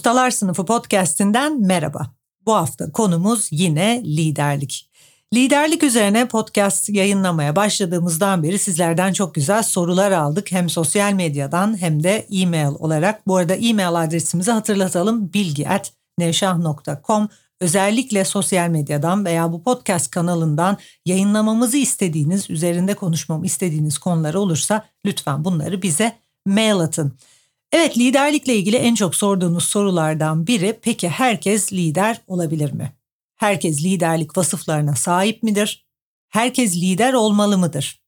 Ustalar Sınıfı podcast'inden merhaba. Bu hafta konumuz yine liderlik. Liderlik üzerine podcast yayınlamaya başladığımızdan beri sizlerden çok güzel sorular aldık. Hem sosyal medyadan hem de e-mail olarak. Bu arada e-mail adresimizi hatırlatalım. bilgi.nevşah.com Özellikle sosyal medyadan veya bu podcast kanalından yayınlamamızı istediğiniz, üzerinde konuşmamı istediğiniz konular olursa lütfen bunları bize mail atın. Evet liderlikle ilgili en çok sorduğunuz sorulardan biri peki herkes lider olabilir mi? Herkes liderlik vasıflarına sahip midir? Herkes lider olmalı mıdır?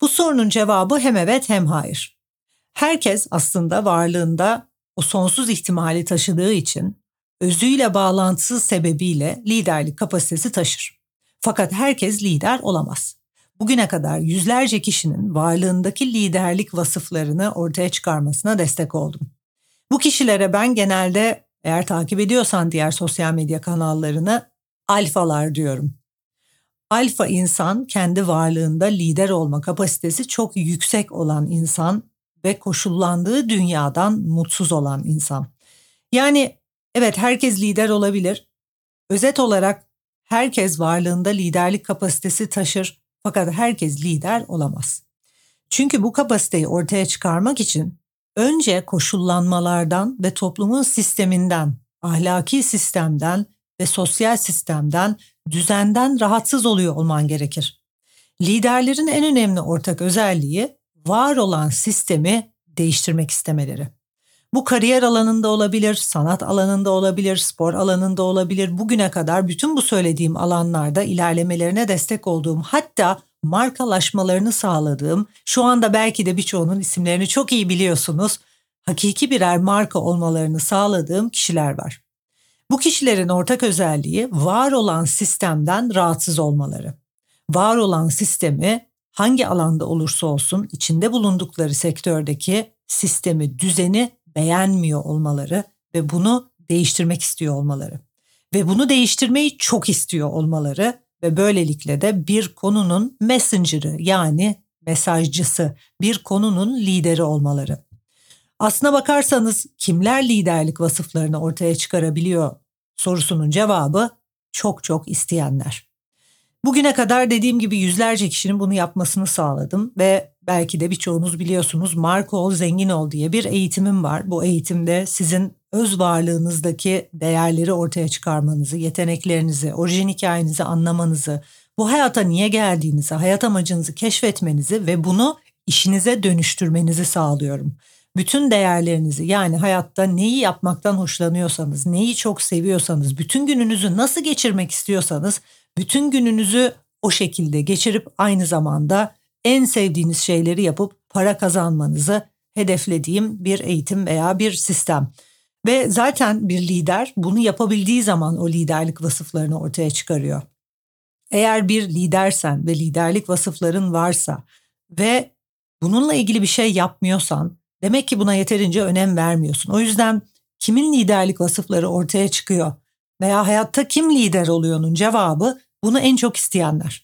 Bu sorunun cevabı hem evet hem hayır. Herkes aslında varlığında o sonsuz ihtimali taşıdığı için özüyle bağlantısı sebebiyle liderlik kapasitesi taşır. Fakat herkes lider olamaz. Bugüne kadar yüzlerce kişinin varlığındaki liderlik vasıflarını ortaya çıkarmasına destek oldum. Bu kişilere ben genelde eğer takip ediyorsan diğer sosyal medya kanallarını alfalar diyorum. Alfa insan kendi varlığında lider olma kapasitesi çok yüksek olan insan ve koşullandığı dünyadan mutsuz olan insan. Yani evet herkes lider olabilir. Özet olarak herkes varlığında liderlik kapasitesi taşır fakat herkes lider olamaz. Çünkü bu kapasiteyi ortaya çıkarmak için önce koşullanmalardan ve toplumun sisteminden, ahlaki sistemden ve sosyal sistemden, düzenden rahatsız oluyor olman gerekir. Liderlerin en önemli ortak özelliği var olan sistemi değiştirmek istemeleri. Bu kariyer alanında olabilir, sanat alanında olabilir, spor alanında olabilir. Bugüne kadar bütün bu söylediğim alanlarda ilerlemelerine destek olduğum hatta markalaşmalarını sağladığım, şu anda belki de birçoğunun isimlerini çok iyi biliyorsunuz, hakiki birer marka olmalarını sağladığım kişiler var. Bu kişilerin ortak özelliği var olan sistemden rahatsız olmaları. Var olan sistemi hangi alanda olursa olsun içinde bulundukları sektördeki sistemi, düzeni beğenmiyor olmaları ve bunu değiştirmek istiyor olmaları. Ve bunu değiştirmeyi çok istiyor olmaları ve böylelikle de bir konunun messenger'ı yani mesajcısı, bir konunun lideri olmaları. Aslına bakarsanız kimler liderlik vasıflarını ortaya çıkarabiliyor sorusunun cevabı çok çok isteyenler. Bugüne kadar dediğim gibi yüzlerce kişinin bunu yapmasını sağladım ve belki de birçoğunuz biliyorsunuz Marco Ol Zengin Ol diye bir eğitimim var. Bu eğitimde sizin öz varlığınızdaki değerleri ortaya çıkarmanızı, yeteneklerinizi, orijin hikayenizi anlamanızı, bu hayata niye geldiğinizi, hayat amacınızı keşfetmenizi ve bunu işinize dönüştürmenizi sağlıyorum. Bütün değerlerinizi yani hayatta neyi yapmaktan hoşlanıyorsanız, neyi çok seviyorsanız, bütün gününüzü nasıl geçirmek istiyorsanız bütün gününüzü o şekilde geçirip aynı zamanda en sevdiğiniz şeyleri yapıp para kazanmanızı hedeflediğim bir eğitim veya bir sistem. Ve zaten bir lider bunu yapabildiği zaman o liderlik vasıflarını ortaya çıkarıyor. Eğer bir lidersen ve liderlik vasıfların varsa ve bununla ilgili bir şey yapmıyorsan demek ki buna yeterince önem vermiyorsun. O yüzden kimin liderlik vasıfları ortaya çıkıyor veya hayatta kim lider oluyor'nun cevabı bunu en çok isteyenler.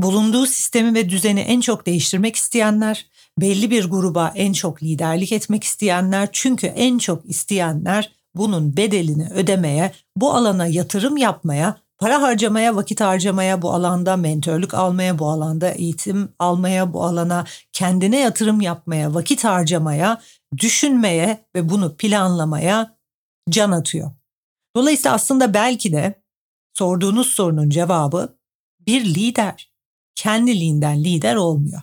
Bulunduğu sistemi ve düzeni en çok değiştirmek isteyenler, belli bir gruba en çok liderlik etmek isteyenler çünkü en çok isteyenler bunun bedelini ödemeye, bu alana yatırım yapmaya, para harcamaya, vakit harcamaya, bu alanda mentörlük almaya, bu alanda eğitim almaya, bu alana kendine yatırım yapmaya, vakit harcamaya, düşünmeye ve bunu planlamaya can atıyor. Dolayısıyla aslında belki de sorduğunuz sorunun cevabı bir lider kendiliğinden lider olmuyor.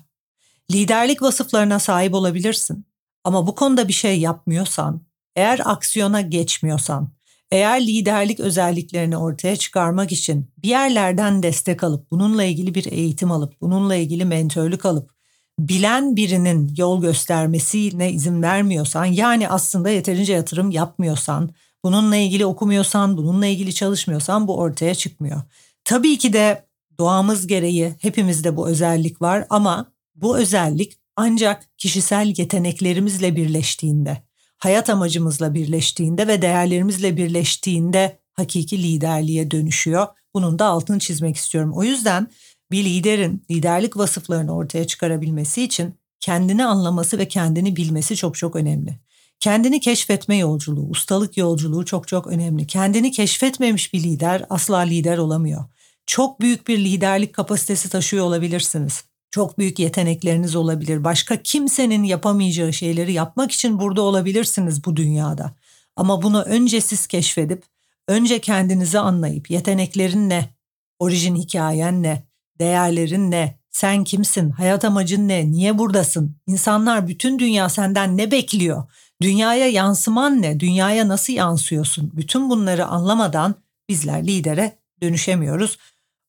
Liderlik vasıflarına sahip olabilirsin ama bu konuda bir şey yapmıyorsan, eğer aksiyona geçmiyorsan, eğer liderlik özelliklerini ortaya çıkarmak için bir yerlerden destek alıp, bununla ilgili bir eğitim alıp, bununla ilgili mentörlük alıp, bilen birinin yol göstermesine izin vermiyorsan yani aslında yeterince yatırım yapmıyorsan, bununla ilgili okumuyorsan, bununla ilgili çalışmıyorsan bu ortaya çıkmıyor. Tabii ki de doğamız gereği hepimizde bu özellik var ama bu özellik ancak kişisel yeteneklerimizle birleştiğinde, hayat amacımızla birleştiğinde ve değerlerimizle birleştiğinde hakiki liderliğe dönüşüyor. Bunun da altını çizmek istiyorum. O yüzden bir liderin liderlik vasıflarını ortaya çıkarabilmesi için kendini anlaması ve kendini bilmesi çok çok önemli. Kendini keşfetme yolculuğu, ustalık yolculuğu çok çok önemli. Kendini keşfetmemiş bir lider asla lider olamıyor. Çok büyük bir liderlik kapasitesi taşıyor olabilirsiniz. Çok büyük yetenekleriniz olabilir. Başka kimsenin yapamayacağı şeyleri yapmak için burada olabilirsiniz bu dünyada. Ama bunu önce siz keşfedip, önce kendinizi anlayıp, yeteneklerin ne, orijin hikayen ne, değerlerin ne, sen kimsin, hayat amacın ne, niye buradasın, insanlar bütün dünya senden ne bekliyor, dünyaya yansıman ne, dünyaya nasıl yansıyorsun, bütün bunları anlamadan bizler lidere dönüşemiyoruz.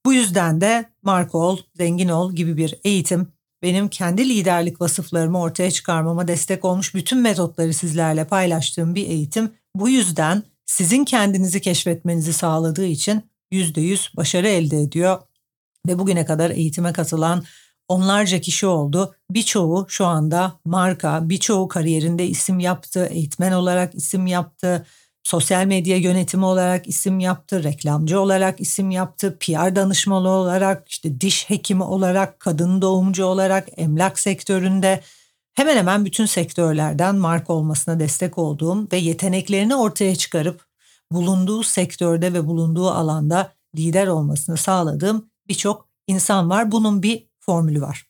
Bu yüzden de marka ol, zengin ol gibi bir eğitim benim kendi liderlik vasıflarımı ortaya çıkarmama destek olmuş bütün metotları sizlerle paylaştığım bir eğitim. Bu yüzden sizin kendinizi keşfetmenizi sağladığı için %100 başarı elde ediyor. Ve bugüne kadar eğitime katılan onlarca kişi oldu. Birçoğu şu anda marka, birçoğu kariyerinde isim yaptı, eğitmen olarak isim yaptı, sosyal medya yönetimi olarak isim yaptı, reklamcı olarak isim yaptı, PR danışmanı olarak, işte diş hekimi olarak, kadın doğumcu olarak, emlak sektöründe hemen hemen bütün sektörlerden marka olmasına destek olduğum ve yeteneklerini ortaya çıkarıp bulunduğu sektörde ve bulunduğu alanda lider olmasını sağladığım birçok insan var. Bunun bir formülü var.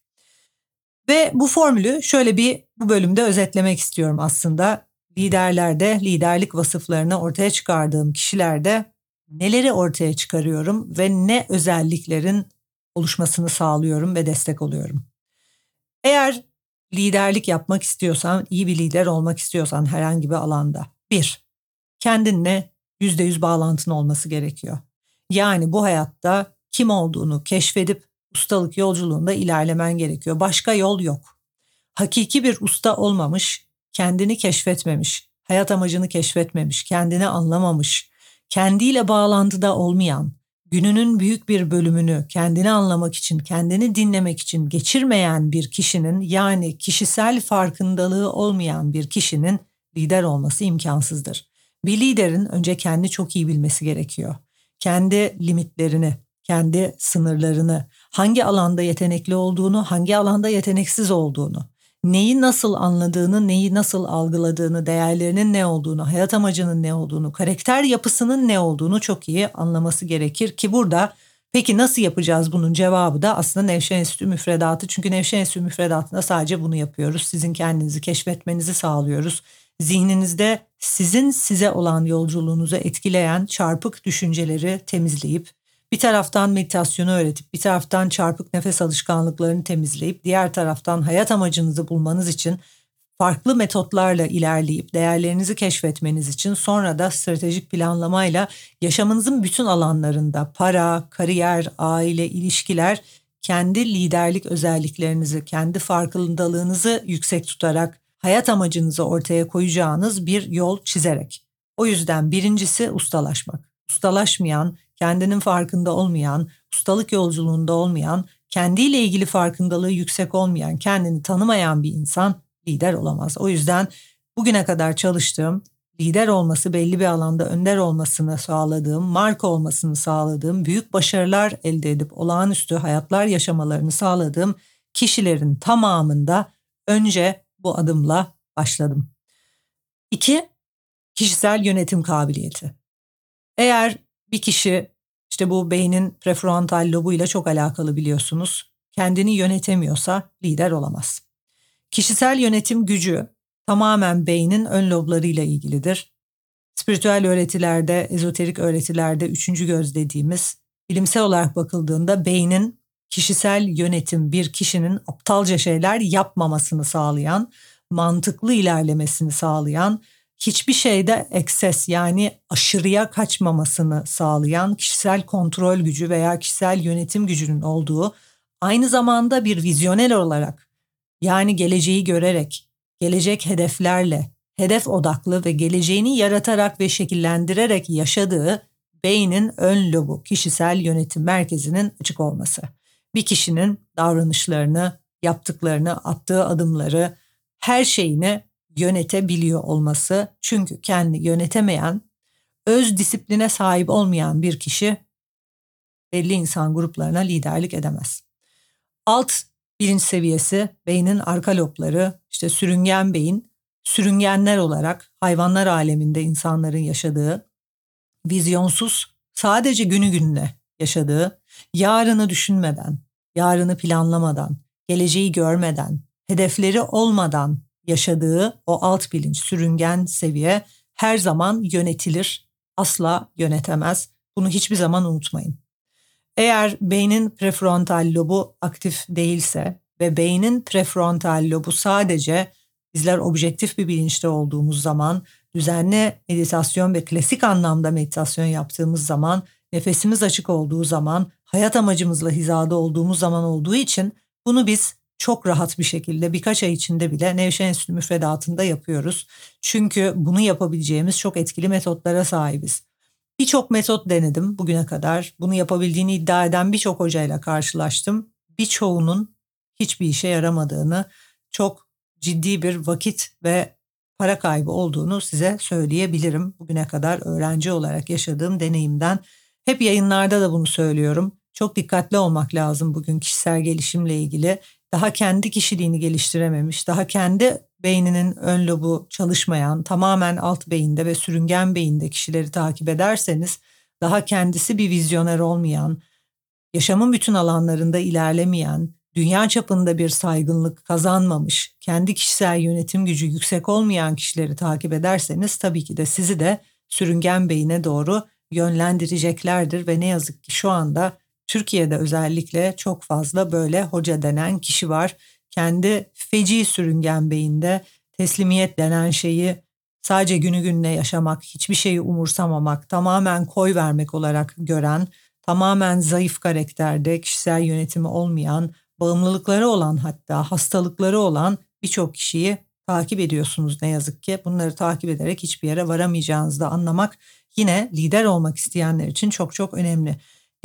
Ve bu formülü şöyle bir bu bölümde özetlemek istiyorum aslında liderlerde, liderlik vasıflarını ortaya çıkardığım kişilerde neleri ortaya çıkarıyorum ve ne özelliklerin oluşmasını sağlıyorum ve destek oluyorum. Eğer liderlik yapmak istiyorsan, iyi bir lider olmak istiyorsan herhangi bir alanda. Bir, kendinle yüzde yüz bağlantın olması gerekiyor. Yani bu hayatta kim olduğunu keşfedip ustalık yolculuğunda ilerlemen gerekiyor. Başka yol yok. Hakiki bir usta olmamış, kendini keşfetmemiş, hayat amacını keşfetmemiş, kendini anlamamış, kendiyle bağlantıda olmayan, gününün büyük bir bölümünü kendini anlamak için, kendini dinlemek için geçirmeyen bir kişinin yani kişisel farkındalığı olmayan bir kişinin lider olması imkansızdır. Bir liderin önce kendi çok iyi bilmesi gerekiyor. Kendi limitlerini, kendi sınırlarını, hangi alanda yetenekli olduğunu, hangi alanda yeteneksiz olduğunu, neyi nasıl anladığını, neyi nasıl algıladığını, değerlerinin ne olduğunu, hayat amacının ne olduğunu, karakter yapısının ne olduğunu çok iyi anlaması gerekir ki burada peki nasıl yapacağız bunun cevabı da aslında Nevşehir Enstitü müfredatı. Çünkü Nevşehir Enstitü müfredatında sadece bunu yapıyoruz. Sizin kendinizi keşfetmenizi sağlıyoruz. Zihninizde sizin size olan yolculuğunuzu etkileyen çarpık düşünceleri temizleyip bir taraftan meditasyonu öğretip bir taraftan çarpık nefes alışkanlıklarını temizleyip diğer taraftan hayat amacınızı bulmanız için farklı metotlarla ilerleyip değerlerinizi keşfetmeniz için sonra da stratejik planlamayla yaşamınızın bütün alanlarında para, kariyer, aile, ilişkiler kendi liderlik özelliklerinizi, kendi farkındalığınızı yüksek tutarak hayat amacınızı ortaya koyacağınız bir yol çizerek. O yüzden birincisi ustalaşmak. Ustalaşmayan, kendinin farkında olmayan, ustalık yolculuğunda olmayan, kendiyle ilgili farkındalığı yüksek olmayan, kendini tanımayan bir insan lider olamaz. O yüzden bugüne kadar çalıştığım, lider olması, belli bir alanda önder olmasını sağladığım, marka olmasını sağladığım, büyük başarılar elde edip olağanüstü hayatlar yaşamalarını sağladığım kişilerin tamamında önce bu adımla başladım. İki, kişisel yönetim kabiliyeti. Eğer bir kişi işte bu beynin prefrontal lobuyla çok alakalı biliyorsunuz. Kendini yönetemiyorsa lider olamaz. Kişisel yönetim gücü tamamen beynin ön loblarıyla ilgilidir. Spiritüel öğretilerde, ezoterik öğretilerde üçüncü göz dediğimiz bilimsel olarak bakıldığında beynin kişisel yönetim bir kişinin aptalca şeyler yapmamasını sağlayan, mantıklı ilerlemesini sağlayan hiçbir şeyde ekses yani aşırıya kaçmamasını sağlayan kişisel kontrol gücü veya kişisel yönetim gücünün olduğu aynı zamanda bir vizyoner olarak yani geleceği görerek, gelecek hedeflerle, hedef odaklı ve geleceğini yaratarak ve şekillendirerek yaşadığı beynin ön lobu, kişisel yönetim merkezinin açık olması. Bir kişinin davranışlarını, yaptıklarını, attığı adımları, her şeyini yönetebiliyor olması. Çünkü kendi yönetemeyen, öz disipline sahip olmayan bir kişi belli insan gruplarına liderlik edemez. Alt bilinç seviyesi beynin arka lobları, işte sürüngen beyin, sürüngenler olarak hayvanlar aleminde insanların yaşadığı, vizyonsuz, sadece günü gününe yaşadığı, yarını düşünmeden, yarını planlamadan, geleceği görmeden, hedefleri olmadan yaşadığı o alt bilinç, sürüngen seviye her zaman yönetilir, asla yönetemez. Bunu hiçbir zaman unutmayın. Eğer beynin prefrontal lobu aktif değilse ve beynin prefrontal lobu sadece bizler objektif bir bilinçte olduğumuz zaman, düzenli meditasyon ve klasik anlamda meditasyon yaptığımız zaman, nefesimiz açık olduğu zaman, hayat amacımızla hizada olduğumuz zaman olduğu için bunu biz çok rahat bir şekilde birkaç ay içinde bile Nevşehir Enstitü müfredatında yapıyoruz. Çünkü bunu yapabileceğimiz çok etkili metotlara sahibiz. Birçok metot denedim bugüne kadar. Bunu yapabildiğini iddia eden birçok hocayla karşılaştım. Birçoğunun hiçbir işe yaramadığını, çok ciddi bir vakit ve para kaybı olduğunu size söyleyebilirim. Bugüne kadar öğrenci olarak yaşadığım deneyimden hep yayınlarda da bunu söylüyorum. Çok dikkatli olmak lazım bugün kişisel gelişimle ilgili. Daha kendi kişiliğini geliştirememiş, daha kendi beyninin ön lobu çalışmayan, tamamen alt beyinde ve sürüngen beyinde kişileri takip ederseniz daha kendisi bir vizyoner olmayan, yaşamın bütün alanlarında ilerlemeyen, dünya çapında bir saygınlık kazanmamış, kendi kişisel yönetim gücü yüksek olmayan kişileri takip ederseniz tabii ki de sizi de sürüngen beyine doğru yönlendireceklerdir ve ne yazık ki şu anda Türkiye'de özellikle çok fazla böyle hoca denen kişi var. Kendi feci sürüngen beyinde teslimiyet denen şeyi sadece günü gününe yaşamak, hiçbir şeyi umursamamak, tamamen koy vermek olarak gören, tamamen zayıf karakterde, kişisel yönetimi olmayan, bağımlılıkları olan hatta hastalıkları olan birçok kişiyi takip ediyorsunuz ne yazık ki. Bunları takip ederek hiçbir yere varamayacağınızı da anlamak yine lider olmak isteyenler için çok çok önemli.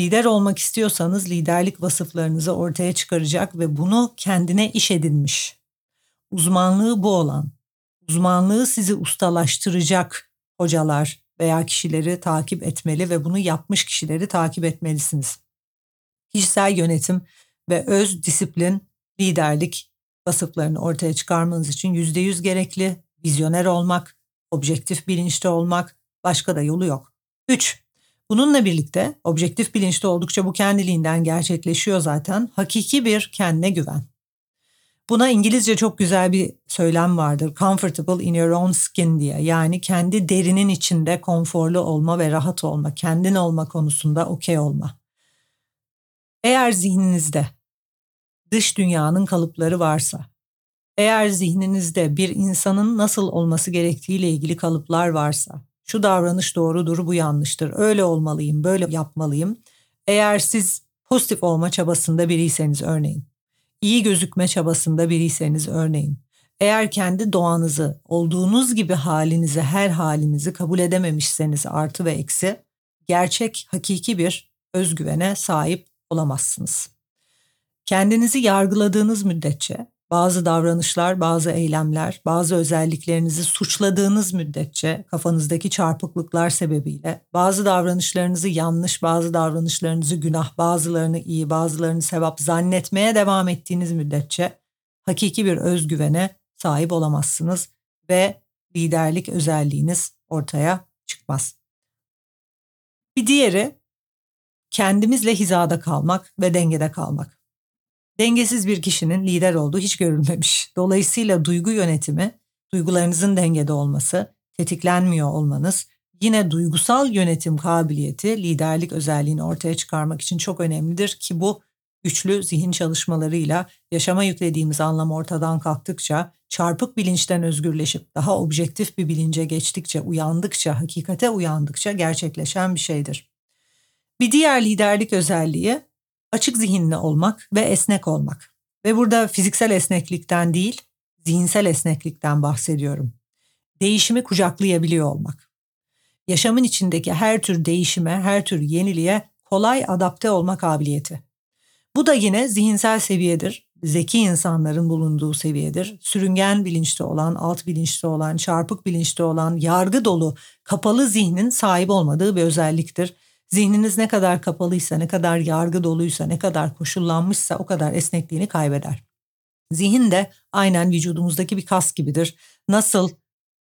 Lider olmak istiyorsanız liderlik vasıflarınızı ortaya çıkaracak ve bunu kendine iş edinmiş. Uzmanlığı bu olan, uzmanlığı sizi ustalaştıracak hocalar veya kişileri takip etmeli ve bunu yapmış kişileri takip etmelisiniz. Kişisel yönetim ve öz disiplin, liderlik vasıflarını ortaya çıkarmanız için %100 gerekli, vizyoner olmak, objektif bilinçli olmak, başka da yolu yok. 3. Bununla birlikte objektif bilinçte oldukça bu kendiliğinden gerçekleşiyor zaten. Hakiki bir kendine güven. Buna İngilizce çok güzel bir söylem vardır. Comfortable in your own skin diye. Yani kendi derinin içinde konforlu olma ve rahat olma, kendin olma konusunda okey olma. Eğer zihninizde dış dünyanın kalıpları varsa, eğer zihninizde bir insanın nasıl olması gerektiğiyle ilgili kalıplar varsa, şu davranış doğrudur, bu yanlıştır, öyle olmalıyım, böyle yapmalıyım. Eğer siz pozitif olma çabasında biriyseniz örneğin, iyi gözükme çabasında biriyseniz örneğin, eğer kendi doğanızı, olduğunuz gibi halinizi, her halinizi kabul edememişseniz artı ve eksi, gerçek, hakiki bir özgüvene sahip olamazsınız. Kendinizi yargıladığınız müddetçe bazı davranışlar, bazı eylemler, bazı özelliklerinizi suçladığınız müddetçe kafanızdaki çarpıklıklar sebebiyle bazı davranışlarınızı yanlış, bazı davranışlarınızı günah, bazılarını iyi, bazılarını sevap zannetmeye devam ettiğiniz müddetçe hakiki bir özgüvene sahip olamazsınız ve liderlik özelliğiniz ortaya çıkmaz. Bir diğeri kendimizle hizada kalmak ve dengede kalmak. Dengesiz bir kişinin lider olduğu hiç görülmemiş. Dolayısıyla duygu yönetimi, duygularınızın dengede olması, tetiklenmiyor olmanız, yine duygusal yönetim kabiliyeti liderlik özelliğini ortaya çıkarmak için çok önemlidir ki bu güçlü zihin çalışmalarıyla yaşama yüklediğimiz anlam ortadan kalktıkça, çarpık bilinçten özgürleşip daha objektif bir bilince geçtikçe, uyandıkça, hakikate uyandıkça gerçekleşen bir şeydir. Bir diğer liderlik özelliği açık zihinli olmak ve esnek olmak. Ve burada fiziksel esneklikten değil, zihinsel esneklikten bahsediyorum. Değişimi kucaklayabiliyor olmak. Yaşamın içindeki her tür değişime, her tür yeniliğe kolay adapte olma kabiliyeti. Bu da yine zihinsel seviyedir. Zeki insanların bulunduğu seviyedir. Sürüngen bilinçli olan, alt bilinçli olan, çarpık bilinçli olan, yargı dolu, kapalı zihnin sahip olmadığı bir özelliktir. Zihniniz ne kadar kapalıysa, ne kadar yargı doluysa, ne kadar koşullanmışsa o kadar esnekliğini kaybeder. Zihin de aynen vücudumuzdaki bir kas gibidir. Nasıl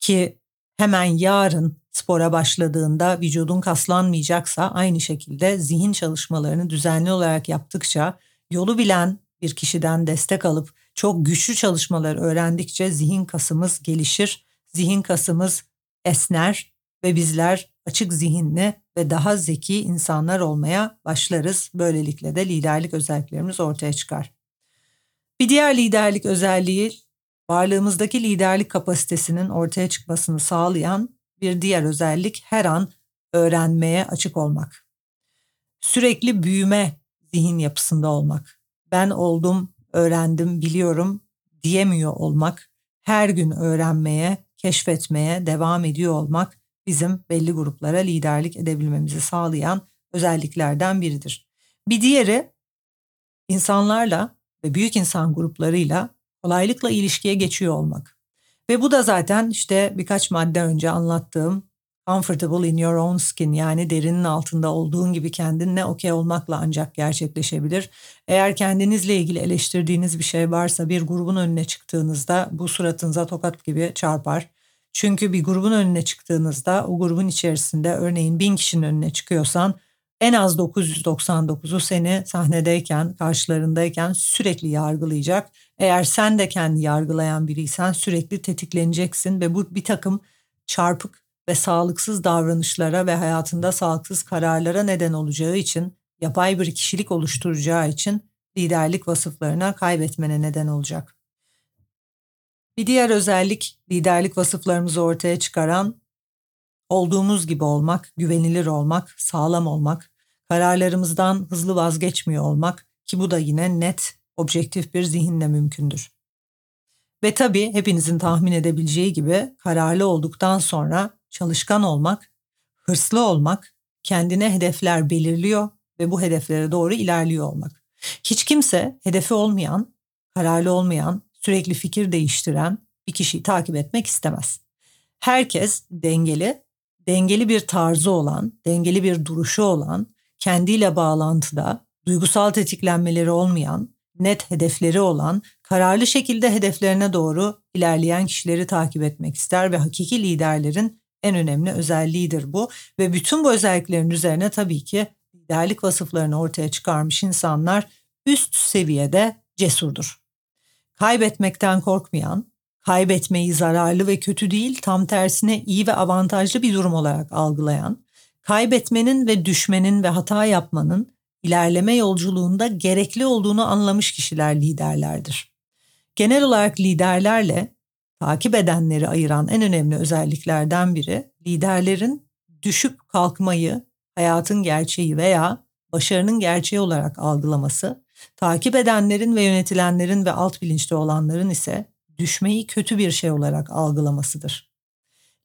ki hemen yarın spora başladığında vücudun kaslanmayacaksa aynı şekilde zihin çalışmalarını düzenli olarak yaptıkça yolu bilen bir kişiden destek alıp çok güçlü çalışmalar öğrendikçe zihin kasımız gelişir, zihin kasımız esner ve bizler açık zihinli ve daha zeki insanlar olmaya başlarız. Böylelikle de liderlik özelliklerimiz ortaya çıkar. Bir diğer liderlik özelliği varlığımızdaki liderlik kapasitesinin ortaya çıkmasını sağlayan bir diğer özellik her an öğrenmeye açık olmak. Sürekli büyüme zihin yapısında olmak. Ben oldum, öğrendim, biliyorum diyemiyor olmak, her gün öğrenmeye, keşfetmeye devam ediyor olmak bizim belli gruplara liderlik edebilmemizi sağlayan özelliklerden biridir. Bir diğeri insanlarla ve büyük insan gruplarıyla kolaylıkla ilişkiye geçiyor olmak. Ve bu da zaten işte birkaç madde önce anlattığım comfortable in your own skin yani derinin altında olduğun gibi kendinle okey olmakla ancak gerçekleşebilir. Eğer kendinizle ilgili eleştirdiğiniz bir şey varsa bir grubun önüne çıktığınızda bu suratınıza tokat gibi çarpar. Çünkü bir grubun önüne çıktığınızda o grubun içerisinde örneğin bin kişinin önüne çıkıyorsan en az 999'u seni sahnedeyken, karşılarındayken sürekli yargılayacak. Eğer sen de kendi yargılayan biriysen sürekli tetikleneceksin ve bu bir takım çarpık ve sağlıksız davranışlara ve hayatında sağlıksız kararlara neden olacağı için, yapay bir kişilik oluşturacağı için liderlik vasıflarına kaybetmene neden olacak. Bir diğer özellik liderlik vasıflarımızı ortaya çıkaran olduğumuz gibi olmak, güvenilir olmak, sağlam olmak, kararlarımızdan hızlı vazgeçmiyor olmak ki bu da yine net, objektif bir zihinle mümkündür. Ve tabii hepinizin tahmin edebileceği gibi kararlı olduktan sonra çalışkan olmak, hırslı olmak, kendine hedefler belirliyor ve bu hedeflere doğru ilerliyor olmak. Hiç kimse hedefi olmayan, kararlı olmayan, sürekli fikir değiştiren bir kişiyi takip etmek istemez. Herkes dengeli, dengeli bir tarzı olan, dengeli bir duruşu olan, kendiyle bağlantıda, duygusal tetiklenmeleri olmayan, net hedefleri olan, kararlı şekilde hedeflerine doğru ilerleyen kişileri takip etmek ister ve hakiki liderlerin en önemli özelliğidir bu ve bütün bu özelliklerin üzerine tabii ki liderlik vasıflarını ortaya çıkarmış insanlar üst seviyede cesurdur. Kaybetmekten korkmayan, kaybetmeyi zararlı ve kötü değil, tam tersine iyi ve avantajlı bir durum olarak algılayan, kaybetmenin ve düşmenin ve hata yapmanın ilerleme yolculuğunda gerekli olduğunu anlamış kişiler liderlerdir. Genel olarak liderlerle takip edenleri ayıran en önemli özelliklerden biri liderlerin düşüp kalkmayı hayatın gerçeği veya başarının gerçeği olarak algılaması, takip edenlerin ve yönetilenlerin ve alt bilinçli olanların ise düşmeyi kötü bir şey olarak algılamasıdır.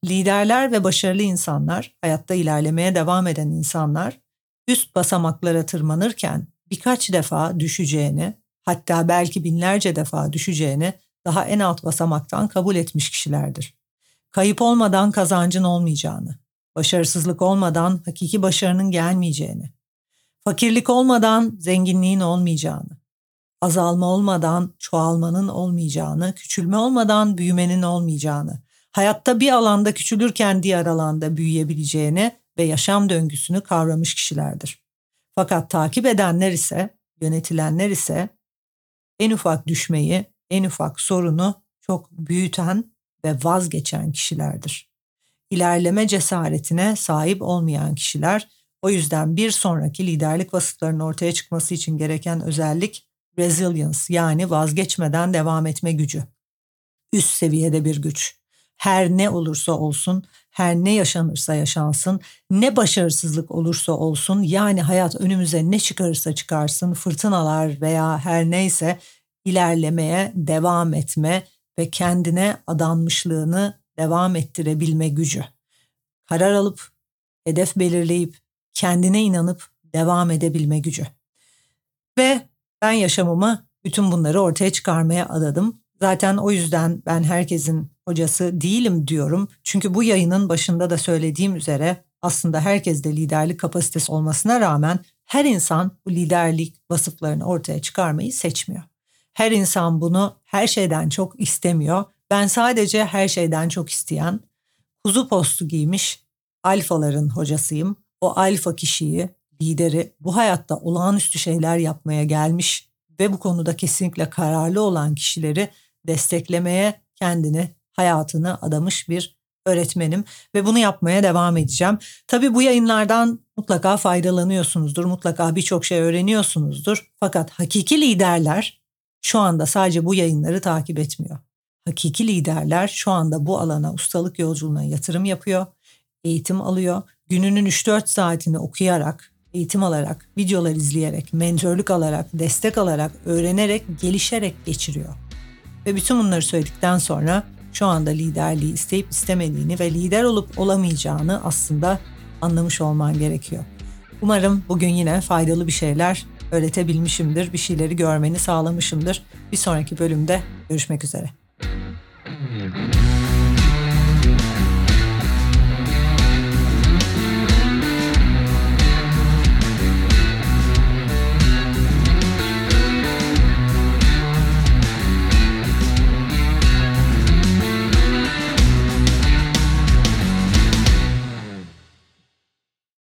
Liderler ve başarılı insanlar, hayatta ilerlemeye devam eden insanlar üst basamaklara tırmanırken birkaç defa düşeceğini, hatta belki binlerce defa düşeceğini daha en alt basamaktan kabul etmiş kişilerdir. Kayıp olmadan kazancın olmayacağını, başarısızlık olmadan hakiki başarının gelmeyeceğini, fakirlik olmadan zenginliğin olmayacağını, azalma olmadan çoğalmanın olmayacağını, küçülme olmadan büyümenin olmayacağını, hayatta bir alanda küçülürken diğer alanda büyüyebileceğini ve yaşam döngüsünü kavramış kişilerdir. Fakat takip edenler ise, yönetilenler ise en ufak düşmeyi, en ufak sorunu çok büyüten ve vazgeçen kişilerdir. İlerleme cesaretine sahip olmayan kişiler o yüzden bir sonraki liderlik vasıflarının ortaya çıkması için gereken özellik resilience yani vazgeçmeden devam etme gücü. Üst seviyede bir güç. Her ne olursa olsun, her ne yaşanırsa yaşansın, ne başarısızlık olursa olsun yani hayat önümüze ne çıkarırsa çıkarsın, fırtınalar veya her neyse ilerlemeye devam etme ve kendine adanmışlığını devam ettirebilme gücü. Karar alıp, hedef belirleyip, kendine inanıp devam edebilme gücü. Ve ben yaşamımı bütün bunları ortaya çıkarmaya adadım. Zaten o yüzden ben herkesin hocası değilim diyorum. Çünkü bu yayının başında da söylediğim üzere aslında herkeste liderlik kapasitesi olmasına rağmen her insan bu liderlik vasıflarını ortaya çıkarmayı seçmiyor. Her insan bunu her şeyden çok istemiyor. Ben sadece her şeyden çok isteyen, kuzu postu giymiş alfaların hocasıyım. O alfa kişiyi, lideri bu hayatta olağanüstü şeyler yapmaya gelmiş ve bu konuda kesinlikle kararlı olan kişileri desteklemeye kendini, hayatını adamış bir öğretmenim ve bunu yapmaya devam edeceğim. Tabii bu yayınlardan mutlaka faydalanıyorsunuzdur, mutlaka birçok şey öğreniyorsunuzdur. Fakat hakiki liderler şu anda sadece bu yayınları takip etmiyor. Hakiki liderler şu anda bu alana ustalık yolculuğuna yatırım yapıyor, eğitim alıyor. Gününün 3-4 saatini okuyarak, eğitim alarak, videolar izleyerek, mentörlük alarak, destek alarak, öğrenerek, gelişerek geçiriyor. Ve bütün bunları söyledikten sonra şu anda liderliği isteyip istemediğini ve lider olup olamayacağını aslında anlamış olman gerekiyor. Umarım bugün yine faydalı bir şeyler öğretebilmişimdir, bir şeyleri görmeni sağlamışımdır. Bir sonraki bölümde görüşmek üzere.